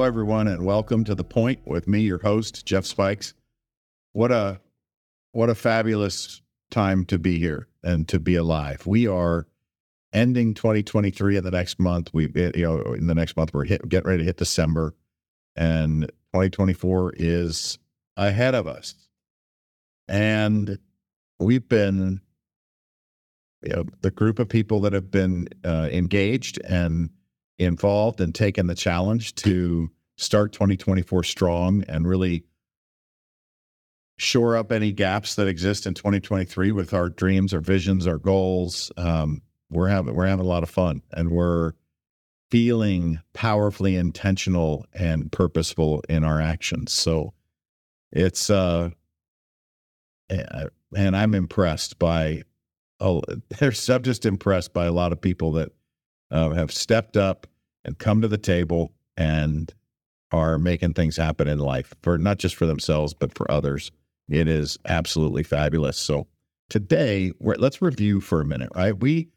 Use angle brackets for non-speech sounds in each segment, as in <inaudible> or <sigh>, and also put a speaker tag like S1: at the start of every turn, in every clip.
S1: Hello, everyone, and welcome to the Point with me, your host, Jeff Spikes. What a what a fabulous time to be here and to be alive. We are ending 2023 in the next month. We you know in the next month we're hit, getting ready to hit December, and 2024 is ahead of us. And we've been you know the group of people that have been uh, engaged and involved and taken the challenge to start 2024 strong and really shore up any gaps that exist in 2023 with our dreams, our visions, our goals. Um, we're having we're having a lot of fun, and we're feeling powerfully intentional and purposeful in our actions. So it's uh, and I'm impressed by oh, there's <laughs> I'm just impressed by a lot of people that uh, have stepped up and come to the table and are making things happen in life for not just for themselves but for others. It is absolutely fabulous. So today, let's review for a minute, right? We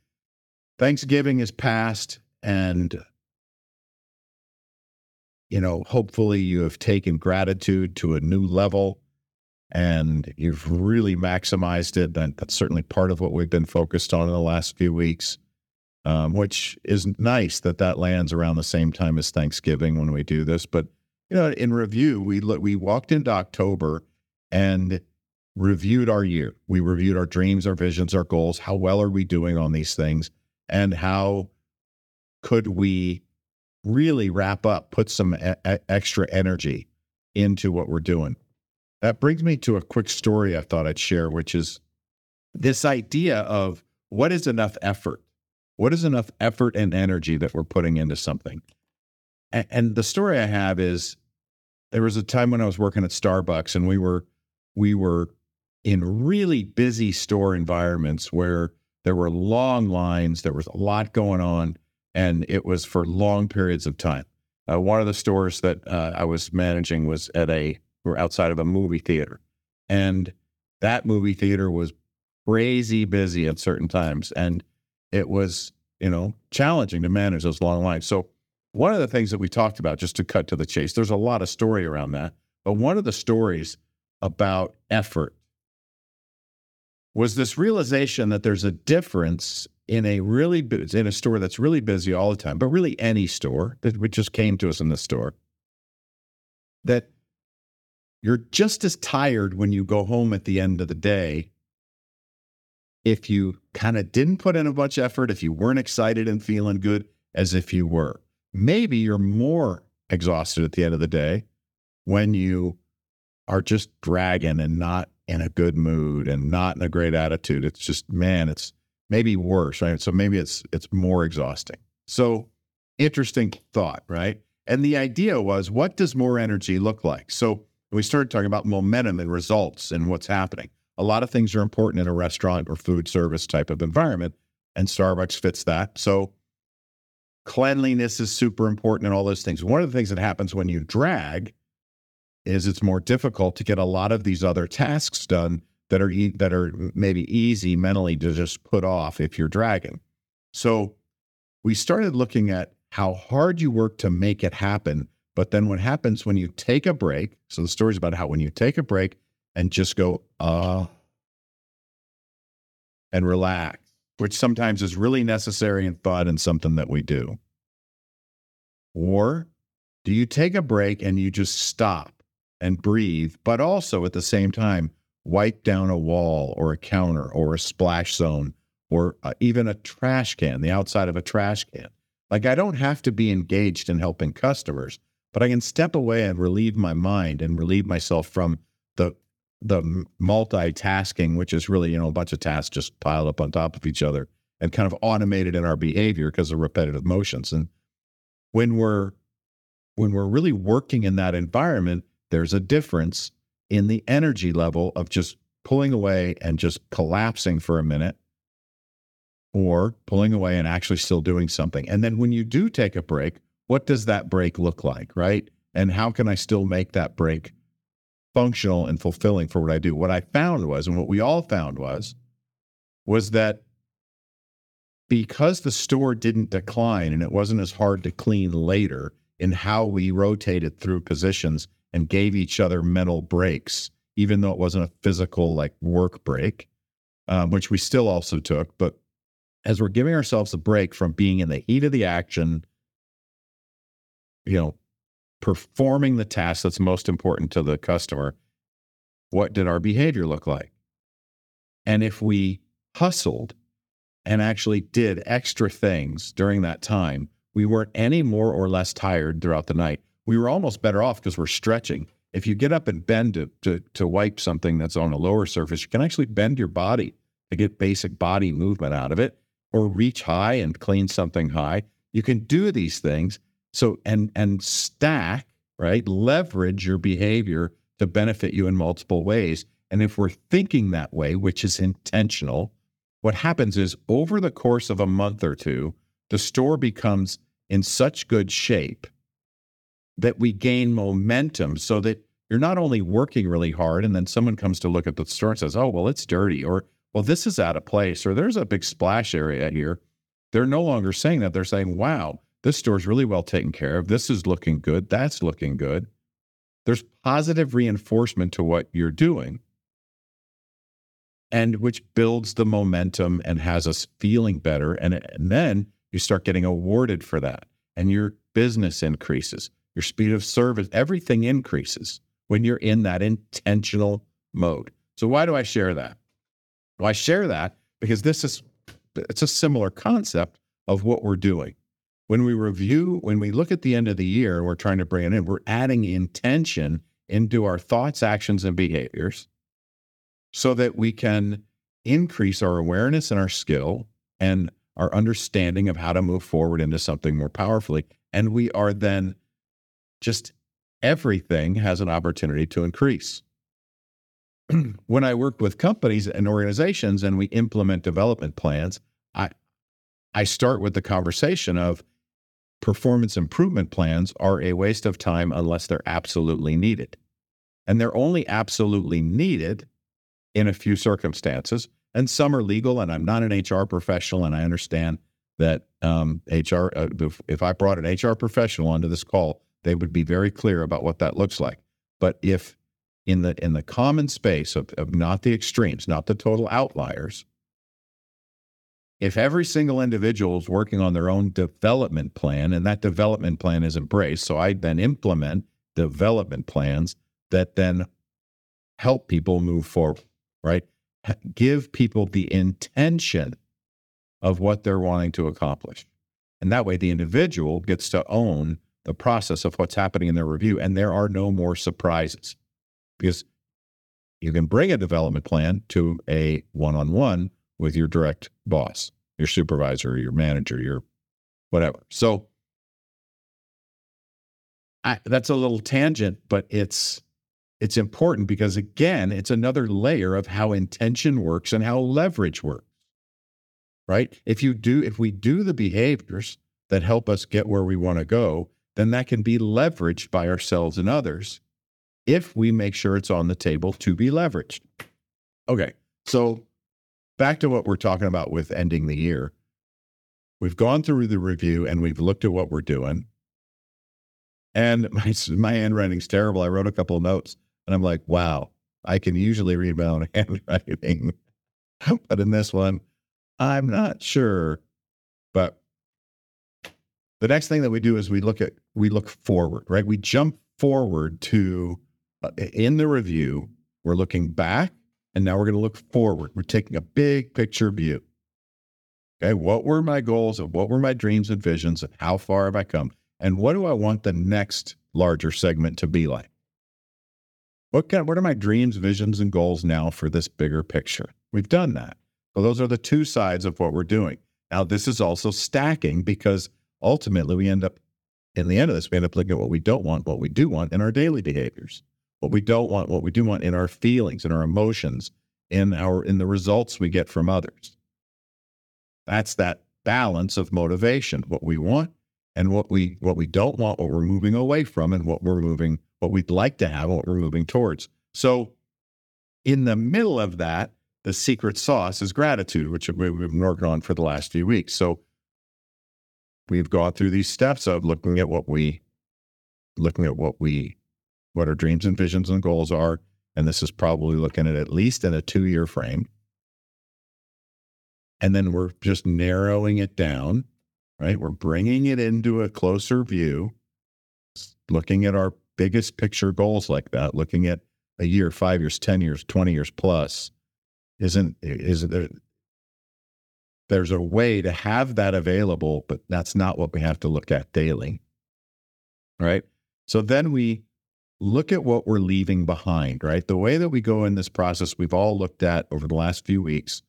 S1: Thanksgiving is past, and you know, hopefully, you have taken gratitude to a new level and you've really maximized it. And that's certainly part of what we've been focused on in the last few weeks, um, which is nice that that lands around the same time as Thanksgiving when we do this. But you know, in review, we we walked into October and reviewed our year. We reviewed our dreams, our visions, our goals. How well are we doing on these things? And how could we really wrap up, put some e- extra energy into what we're doing? That brings me to a quick story I thought I'd share, which is this idea of what is enough effort? What is enough effort and energy that we're putting into something? And, and the story I have is there was a time when I was working at Starbucks and we were we were in really busy store environments where there were long lines, there was a lot going on, and it was for long periods of time. Uh, one of the stores that uh, I was managing was at a were outside of a movie theater. And that movie theater was crazy busy at certain times. And it was, you know, challenging to manage those long lines. So, one of the things that we talked about, just to cut to the chase, there's a lot of story around that. But one of the stories about effort was this realization that there's a difference in a really in a store that's really busy all the time, but really any store that just came to us in the store that you're just as tired when you go home at the end of the day if you kind of didn't put in a bunch of effort, if you weren't excited and feeling good as if you were. Maybe you're more exhausted at the end of the day when you are just dragging and not in a good mood and not in a great attitude. It's just, man, it's maybe worse, right? So maybe it's it's more exhausting. So interesting thought, right? And the idea was what does more energy look like? So we started talking about momentum and results and what's happening. A lot of things are important in a restaurant or food service type of environment, and Starbucks fits that. So cleanliness is super important and all those things. One of the things that happens when you drag is it's more difficult to get a lot of these other tasks done that are e- that are maybe easy mentally to just put off if you're dragging. So we started looking at how hard you work to make it happen but then what happens when you take a break? So the story is about how when you take a break and just go, uh, and relax, which sometimes is really necessary and thought and something that we do. Or do you take a break and you just stop and breathe, but also at the same time wipe down a wall or a counter or a splash zone or uh, even a trash can, the outside of a trash can? Like I don't have to be engaged in helping customers but I can step away and relieve my mind and relieve myself from the the multitasking, which is really you know a bunch of tasks just piled up on top of each other and kind of automated in our behavior because of repetitive motions. And when we're when we're really working in that environment, there's a difference in the energy level of just pulling away and just collapsing for a minute or pulling away and actually still doing something. And then when you do take a break, what does that break look like, right? And how can I still make that break functional and fulfilling for what I do? What I found was, and what we all found was, was that because the store didn't decline and it wasn't as hard to clean later, in how we rotated through positions and gave each other mental breaks, even though it wasn't a physical like work break, um, which we still also took. But as we're giving ourselves a break from being in the heat of the action, you know, performing the task that's most important to the customer, what did our behavior look like? And if we hustled and actually did extra things during that time, we weren't any more or less tired throughout the night. We were almost better off because we're stretching. If you get up and bend to, to, to wipe something that's on a lower surface, you can actually bend your body to get basic body movement out of it or reach high and clean something high. You can do these things. So and and stack, right? Leverage your behavior to benefit you in multiple ways. And if we're thinking that way, which is intentional, what happens is over the course of a month or two, the store becomes in such good shape that we gain momentum so that you're not only working really hard and then someone comes to look at the store and says, oh, well, it's dirty, or well, this is out of place, or there's a big splash area here. They're no longer saying that. They're saying, wow, this store's really well taken care of. This is looking good. That's looking good. There's positive reinforcement to what you're doing and which builds the momentum and has us feeling better. And, and then you start getting awarded for that, and your business increases, your speed of service, everything increases when you're in that intentional mode. So, why do I share that? Well, I share that because this is it's a similar concept of what we're doing. When we review, when we look at the end of the year we're trying to bring it in, we're adding intention into our thoughts, actions, and behaviors so that we can increase our awareness and our skill and our understanding of how to move forward into something more powerfully. And we are then just everything has an opportunity to increase. <clears throat> when I work with companies and organizations and we implement development plans, I I start with the conversation of performance improvement plans are a waste of time unless they're absolutely needed. And they're only absolutely needed in a few circumstances, and some are legal. And I'm not an HR professional, and I understand that um, HR. Uh, if I brought an HR professional onto this call, they would be very clear about what that looks like. But if in the in the common space of, of not the extremes, not the total outliers, if every single individual is working on their own development plan and that development plan is embraced, so I then implement development plans that then help people move forward right? Give people the intention of what they're wanting to accomplish. And that way, the individual gets to own the process of what's happening in their review, and there are no more surprises because you can bring a development plan to a one on one with your direct boss, your supervisor, your manager, your whatever. So I, that's a little tangent, but it's it's important because, again, it's another layer of how intention works and how leverage works. Right? If you do, if we do the behaviors that help us get where we want to go, then that can be leveraged by ourselves and others if we make sure it's on the table to be leveraged. Okay. So back to what we're talking about with ending the year. We've gone through the review and we've looked at what we're doing. And <laughs> my, my handwriting's terrible. I wrote a couple of notes. And I'm like, wow, I can usually read my own <laughs> handwriting. but in this one, I'm not sure. But the next thing that we do is we look at we look forward, right? We jump forward to uh, in the review, we're looking back and now we're going to look forward. We're taking a big picture view. Okay, what were my goals and what were my dreams and visions and how far have I come? And what do I want the next larger segment to be like? What can, what are my dreams, visions, and goals now for this bigger picture? We've done that. So those are the two sides of what we're doing. Now, this is also stacking because ultimately we end up, in the end of this, we end up looking at what we don't want, what we do want in our daily behaviors, what we don't want, what we do want in our feelings, in our emotions, in our in the results we get from others. That's that balance of motivation, what we want and what we what we don't want, what we're moving away from, and what we're moving what we'd like to have, what we're moving towards. So, in the middle of that, the secret sauce is gratitude, which we've been working on for the last few weeks. So, we've gone through these steps of looking at what we looking at what we, what our dreams and visions and goals are. And this is probably looking at at least in a two year frame. And then we're just narrowing it down, right? We're bringing it into a closer view, looking at our biggest picture goals like that, looking at a year, five years, 10 years, 20 years plus. Isn't, is there, there's a way to have that available, but that's not what we have to look at daily. Right. So then we look at what we're leaving behind, right? The way that we go in this process, we've all looked at over the last few weeks.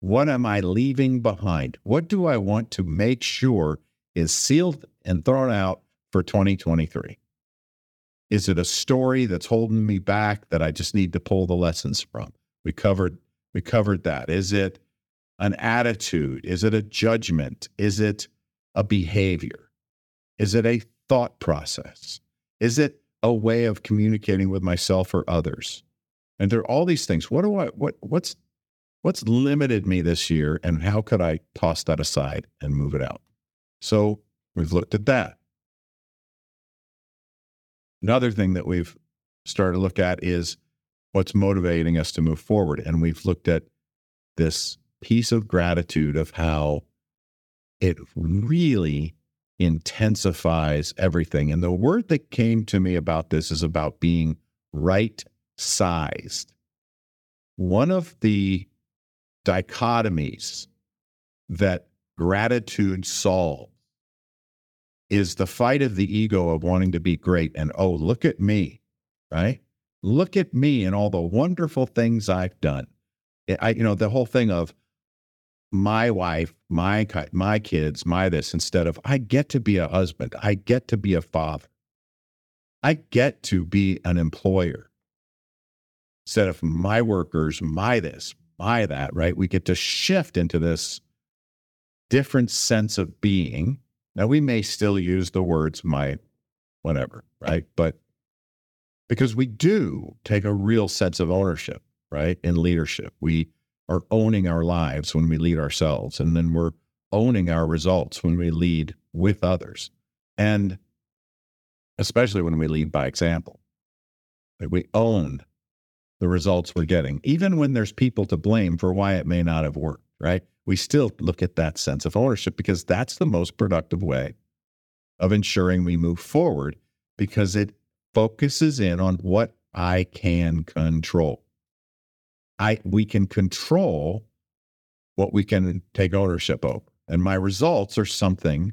S1: What am I leaving behind? What do I want to make sure is sealed and thrown out for 2023? Is it a story that's holding me back that I just need to pull the lessons from? We covered we covered that. Is it an attitude? Is it a judgment? Is it a behavior? Is it a thought process? Is it a way of communicating with myself or others? And there are all these things. What do I what what's what's limited me this year and how could I toss that aside and move it out? So we've looked at that. Another thing that we've started to look at is what's motivating us to move forward. And we've looked at this piece of gratitude of how it really intensifies everything. And the word that came to me about this is about being right sized. One of the dichotomies that gratitude solves is the fight of the ego of wanting to be great and, oh, look at me, right? Look at me and all the wonderful things I've done. I, you know, the whole thing of my wife, my my kids, my this instead of I get to be a husband, I get to be a father, I get to be an employer instead of my workers, my this, my that. Right? We get to shift into this different sense of being. Now we may still use the words my, whatever, right? But because we do take a real sense of ownership, right? In leadership, we are owning our lives when we lead ourselves, and then we're owning our results when we lead with others. And especially when we lead by example. Like we own the results we're getting, even when there's people to blame for why it may not have worked, right? We still look at that sense of ownership because that's the most productive way of ensuring we move forward because it focuses in on what I can control. I we can control what we can take ownership of. And my results are something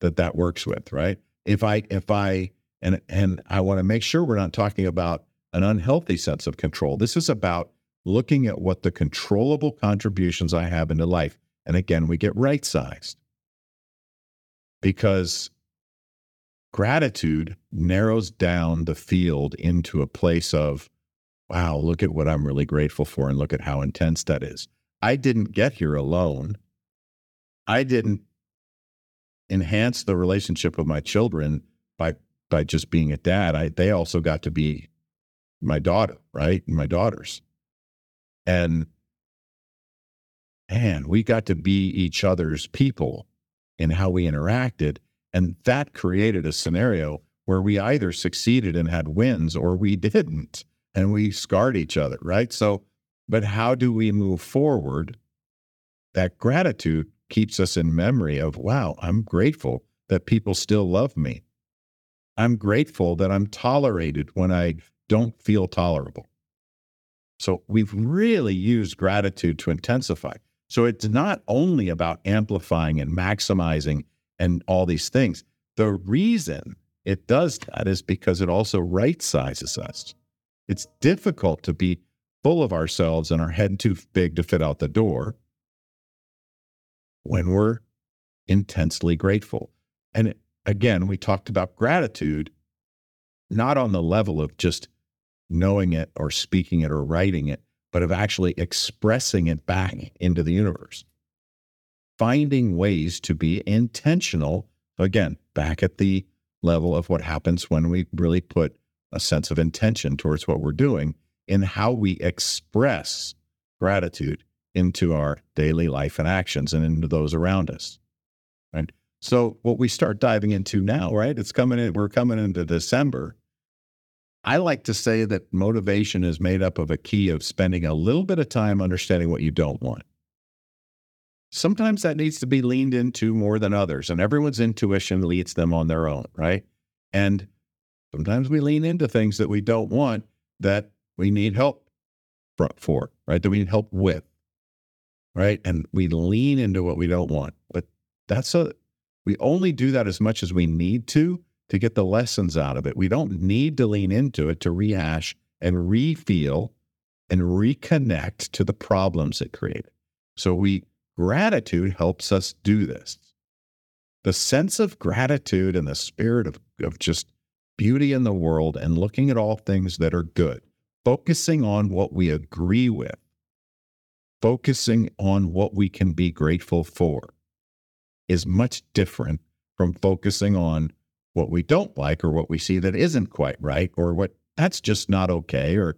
S1: that that works with, right? If I if I and and I want to make sure we're not talking about an unhealthy sense of control. This is about looking at what the controllable contributions I have into life. And again, we get right sized because gratitude narrows down the field into a place of wow, look at what I'm really grateful for and look at how intense that is. I didn't get here alone. I didn't enhance the relationship with my children by by just being a dad. I they also got to be my daughter, right? And my daughters. And man, we got to be each other's people in how we interacted. And that created a scenario where we either succeeded and had wins or we didn't and we scarred each other, right? So, but how do we move forward? That gratitude keeps us in memory of, wow, I'm grateful that people still love me. I'm grateful that I'm tolerated when I don't feel tolerable. So we've really used gratitude to intensify. So it's not only about amplifying and maximizing and all these things. The reason it does that is because it also right sizes us. It's difficult to be full of ourselves and our head too big to fit out the door when we're intensely grateful. And again, we talked about gratitude, not on the level of just knowing it or speaking it or writing it, but of actually expressing it back into the universe. Finding ways to be intentional, again, back at the level of what happens when we really put a sense of intention towards what we're doing in how we express gratitude into our daily life and actions and into those around us. Right? So what we start diving into now, right? It's coming in, we're coming into December. I like to say that motivation is made up of a key of spending a little bit of time understanding what you don't want. Sometimes that needs to be leaned into more than others, and everyone's intuition leads them on their own, right? And sometimes we lean into things that we don't want that we need help for, right? That we need help with, right? And we lean into what we don't want. But that's a, we only do that as much as we need to to get the lessons out of it. We don't need to lean into it to rehash and refeel and reconnect to the problems it created. So we gratitude helps us do this. The sense of gratitude and the spirit of, of just beauty in the world and looking at all things that are good, focusing on what we agree with, focusing on what we can be grateful for is much different from focusing on what we don't like or what we see that isn't quite right or what that's just not okay or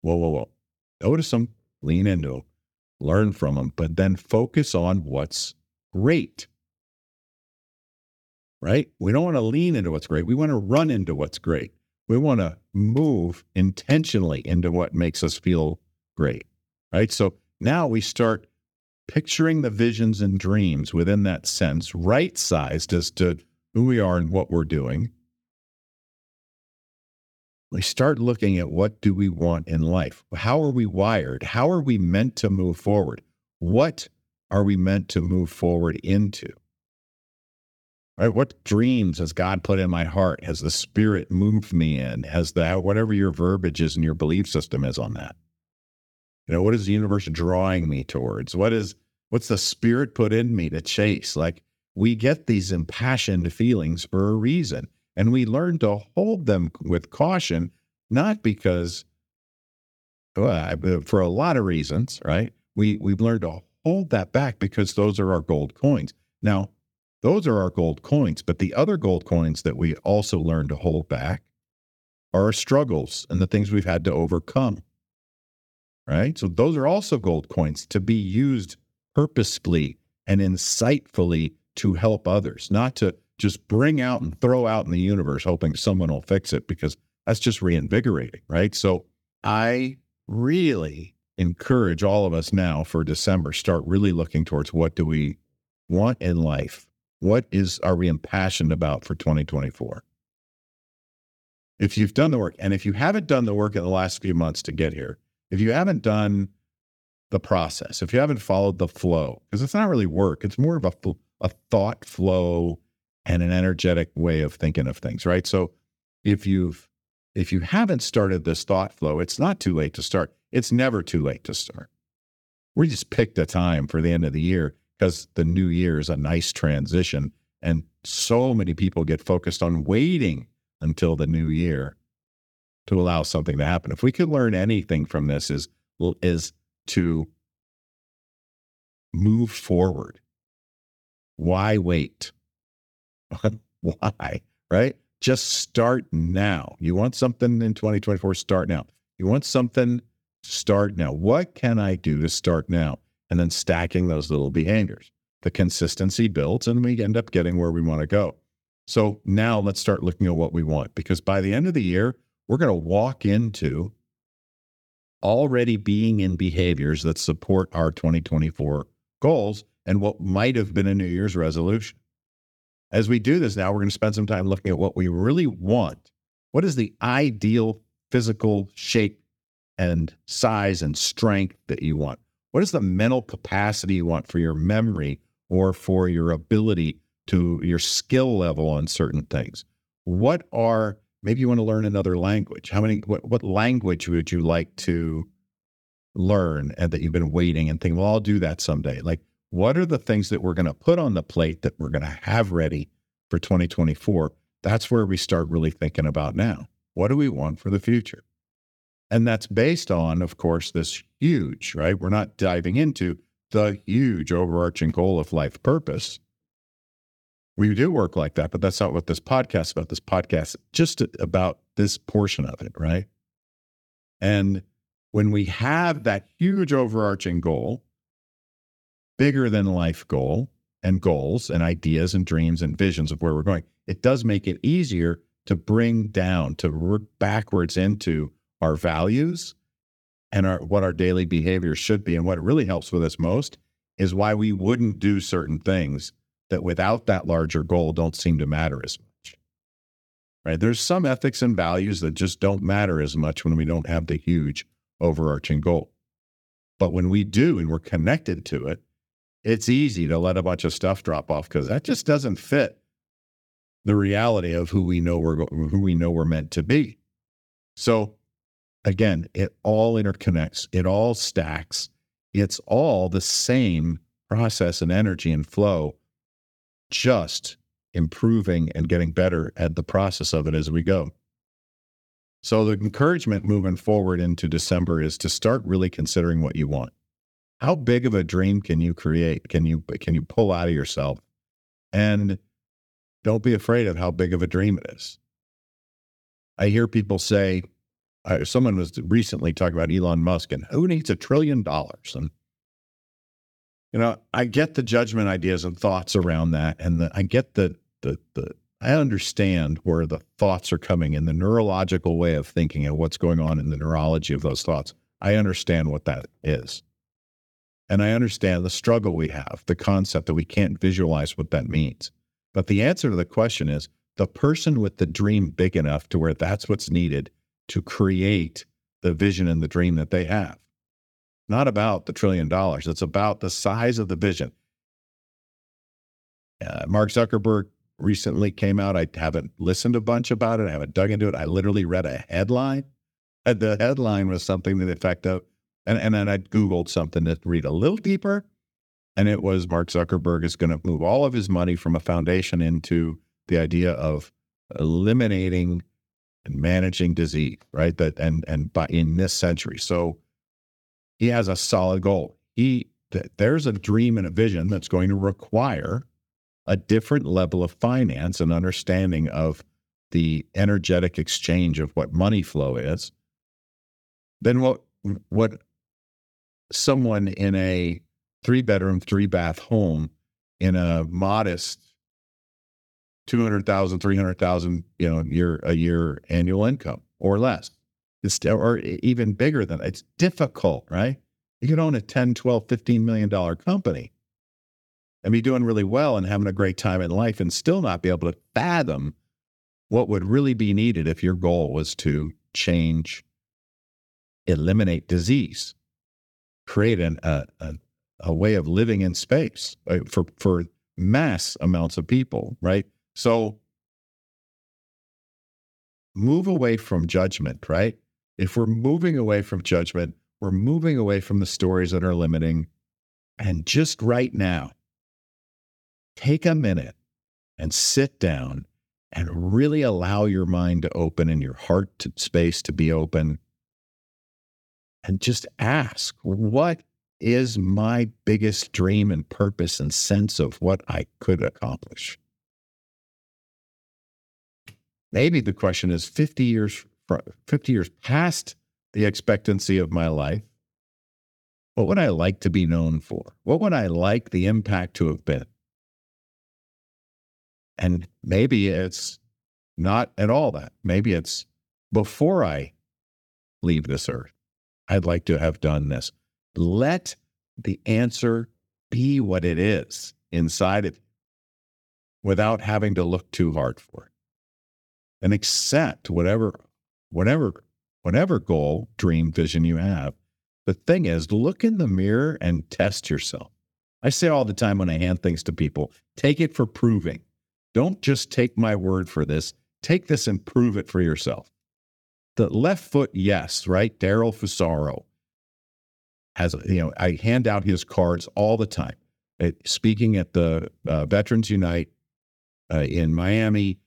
S1: whoa, whoa, whoa. Notice them, lean into them, learn from them, but then focus on what's great. Right? We don't want to lean into what's great. We want to run into what's great. We want to move intentionally into what makes us feel great. Right? So now we start picturing the visions and dreams within that sense, right sized as to who we are and what we're doing, we start looking at what do we want in life? How are we wired? How are we meant to move forward? What are we meant to move forward into? Right? What dreams has God put in my heart? Has the Spirit moved me in? Has that whatever your verbiage is and your belief system is on that? You know, what is the universe drawing me towards? What is what's the Spirit put in me to chase? Like we get these impassioned feelings for a reason. And we learn to hold them with caution, not because, well, for a lot of reasons, right? We, we've learned to hold that back because those are our gold coins. Now, those are our gold coins, but the other gold coins that we also learn to hold back are our struggles and the things we've had to overcome. Right? So those are also gold coins to be used purposefully and insightfully to help others, not to just bring out and throw out in the universe hoping someone will fix it because that's just reinvigorating, right? So I really encourage all of us now for December start really looking towards what do we want in life? What is are we impassioned about for 2024? If you've done the work and if you haven't done the work in the last few months to get here, if you haven't done the process, if you haven't followed the flow, because it's not really work, it's more of a a thought flow and an energetic way of thinking of things, right? So if you've if you haven't started this thought flow, it's not too late to start. It's never too late to start. We just picked a time for the end of the year because the new year is a nice transition. And so many people get focused on waiting until the new year to allow something to happen. If we could learn anything from this is is to move forward why wait? <laughs> Why? Right? Just start now. You want something in 2024? Start now. You want something? Start now. What can I do to start now? And then stacking those little behaviors. The consistency builds and we end up getting where we want to go. So now let's start looking at what we want because by the end of the year, we're going to walk into already being in behaviors that support our 2024 goals and what might have been a New Year's resolution. As we do this now, we're going to spend some time looking at what we really want. What is the ideal physical shape and size and strength that you want? What is the mental capacity you want for your memory or for your ability to your skill level on certain things? What are maybe you want to learn another language? How many what, what language would you like to learn and that you've been waiting and thinking, well, I'll do that someday? Like what are the things that we're going to put on the plate that we're going to have ready for 2024? That's where we start really thinking about now. What do we want for the future? And that's based on, of course, this huge, right? We're not diving into the huge overarching goal of life purpose. We do work like that, but that's not what this podcast is about. This podcast just about this portion of it, right? And when we have that huge overarching goal, bigger than life goal. and goals and ideas and dreams and visions of where we're going, it does make it easier to bring down, to work backwards into our values and our what our daily behavior should be. And what really helps with us most is why we wouldn't do certain things that without that larger goal don't seem to matter as much. Right? There's some ethics and values that just don't matter as much when we don't have the huge overarching goal. But when we do and we're connected to it, it's easy to let a bunch of stuff drop off because that just doesn't fit the reality of who we know we're who we know we're meant to be. So again, it all interconnects, it all stacks. It's all the same process and energy and flow, just improving and getting better at the process of it as we go. So, the encouragement moving forward into December is to start really considering what you want. How big of a dream can you create? Can you can you pull out of yourself? And don't be afraid of how big of a dream it is. I hear people say, uh, someone was recently talking about Elon Musk and who needs a trillion dollars? And you know, I get the judgment ideas and thoughts around that, and the, I get the the the I understand where the thoughts are coming in the neurological way of thinking and what's going on in the neurology of those thoughts. I understand what that is. And I understand the struggle we have, the concept that we can't visualize what that means. But the answer to the question is the person with the dream big enough to where that's what's needed to create the vision and the dream that they have. Not about the trillion dollars, it's about the size of the vision. Uh, Mark Zuckerberg recently came out. I haven't listened a bunch about it. I haven't dug into it. I literally read a headline. And the headline was something to the effect of, and, and then I Googled something to read a little deeper. And it was Mark Zuckerberg is going to move all of his money from a foundation into the idea of eliminating and managing disease, right? That and and by in this century. So he has a solid goal. He there's a dream and a vision that's going to require a different level of finance and understanding of the energetic exchange of what money flow is than what what someone in a three bedroom three bath home in a modest 200,000 300,000 you know year a year annual income or less it's or even bigger than that. it's difficult right you could own a 10 12 15 million dollar company and be doing really well and having a great time in life and still not be able to fathom what would really be needed if your goal was to change, eliminate disease, create an, a, a, a way of living in space for, for mass amounts of people, right? So move away from judgment, right? If we're moving away from judgment, we're moving away from the stories that are limiting. And just right now, take a minute and sit down and really allow your mind to open and your heart to space to be open and just ask what is my biggest dream and purpose and sense of what I could accomplish? Maybe the question is 50 years 50 years past the expectancy of my life. What would I like to be known for? What would I like the impact to have been? And maybe it's not at all that. Maybe it's before I leave this earth, I'd like to have done this. Let the answer be what it is inside of you without having to look too hard for it. And accept whatever, whatever, whatever goal, dream, vision you have. The thing is, look in the mirror and test yourself. I say all the time when I hand things to people, take it for proving. Don't just take my word for this. Take this and prove it for yourself. The left foot, yes, right? Daryl Fusaro has, you know, I hand out his cards all the time. It, speaking at the uh, Veterans Unite uh, in Miami,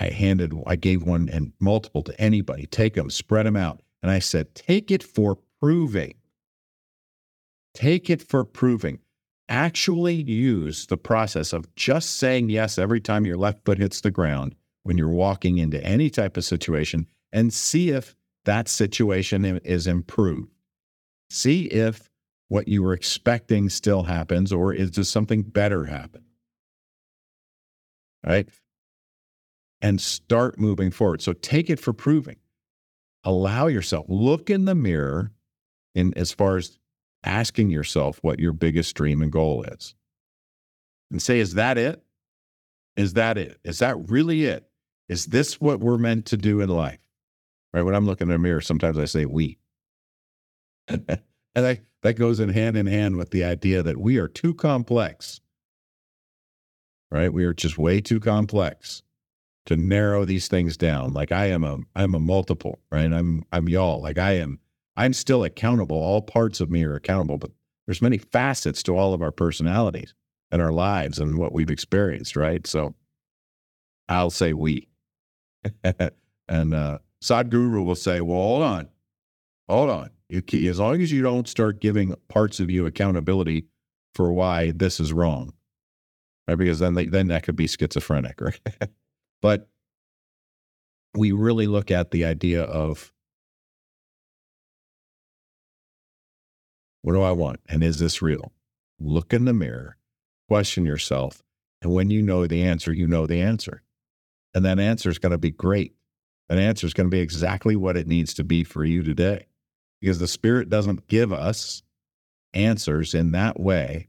S1: I handed, I gave one and multiple to anybody. Take them, spread them out. And I said, take it for proving. Take it for proving actually use the process of just saying yes every time your left foot hits the ground when you're walking into any type of situation and see if that situation is improved. See if what you were expecting still happens or is does something better happen? right? And start moving forward. So take it for proving. Allow yourself, look in the mirror in as far as asking yourself what your biggest dream and goal is. And say, is that it? Is that it? Is that really it? Is this what we're meant to do in life? Right? When I'm looking in the mirror, sometimes I say we. <laughs> and I, that goes in hand in hand with the idea that we are too complex. Right? We are just way too complex to narrow these things down. Like I am a I'm a multiple, right? I'm I'm y'all. Like I am I'm still accountable. All parts of me are accountable, but there's many facets to all of our personalities and our lives and what we've experienced, right? So I'll say we. <laughs> and uh, Sadhguru will say, well, hold on, hold on. You, as long as you don't start giving parts of you accountability for why this is wrong, right? Because then they, then that could be schizophrenic, <laughs> right? But we really look at the idea of what do I want, and is this real? Look in the mirror, question yourself, and when you know the answer, you know the answer, and that answer is going to be great. That answer is going to be exactly what it needs to be for you today because the Spirit doesn't give us answers in that way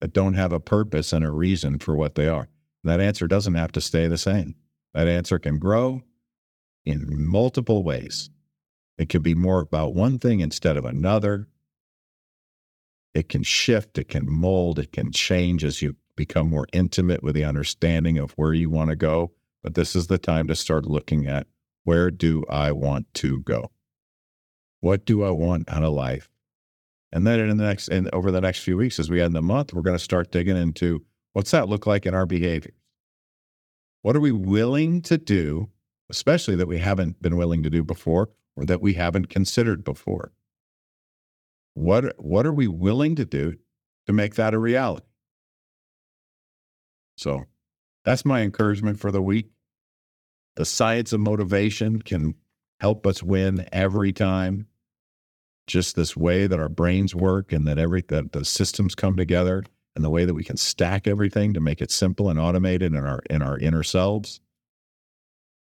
S1: that don't have a purpose and a reason for what they are. That answer doesn't have to stay the same. That answer can grow in multiple ways. It can be more about one thing instead of another. It can shift, it can mold, it can change as you become more intimate with the understanding of where you want to go. But this is the time to start looking at where do I want to go? What do I want out of life? And then in the next and over the next few weeks, as we end the month, we're going to start digging into what's that look like in our behavior? What are we willing to do, especially that we haven't been willing to do before or that we haven't considered before? What what are we willing to do to make that a reality? So that's my encouragement for the week. The science of motivation can help us win every time just this way that our brains work and that every that the systems come together and the way that we can stack everything to make it simple and automated in our in our inner selves.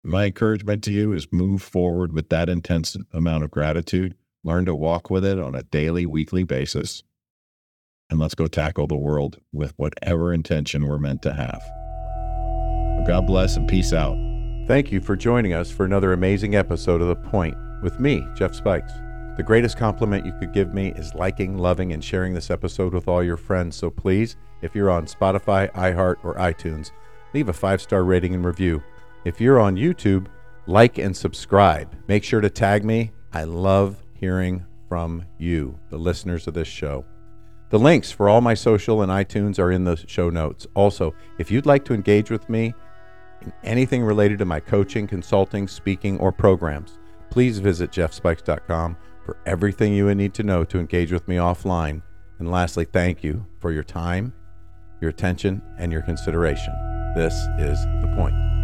S1: My encouragement to you is move forward with that intense amount of gratitude. Learn to walk with it on a daily, weekly basis. And let's go tackle the world with whatever intention we're meant to have. God bless and peace out.
S2: Thank you for joining us for another amazing episode of The Point with me, Jeff Spikes. The greatest compliment you could give me is liking, loving, and sharing this episode with all your friends. So please, if you're on Spotify, iHeart, or iTunes, leave a five star rating and review. If you're on YouTube, like and subscribe. Make sure to tag me. I love hearing from you, the listeners of this show. The links for all my social and iTunes are in the show notes. Also, if you'd like to engage with me in anything related to my coaching, consulting, speaking, or programs, please visit jeffspikes.com for everything you would need to know to engage with me offline. And lastly, thank you for your time, your attention, and your consideration. This is the point.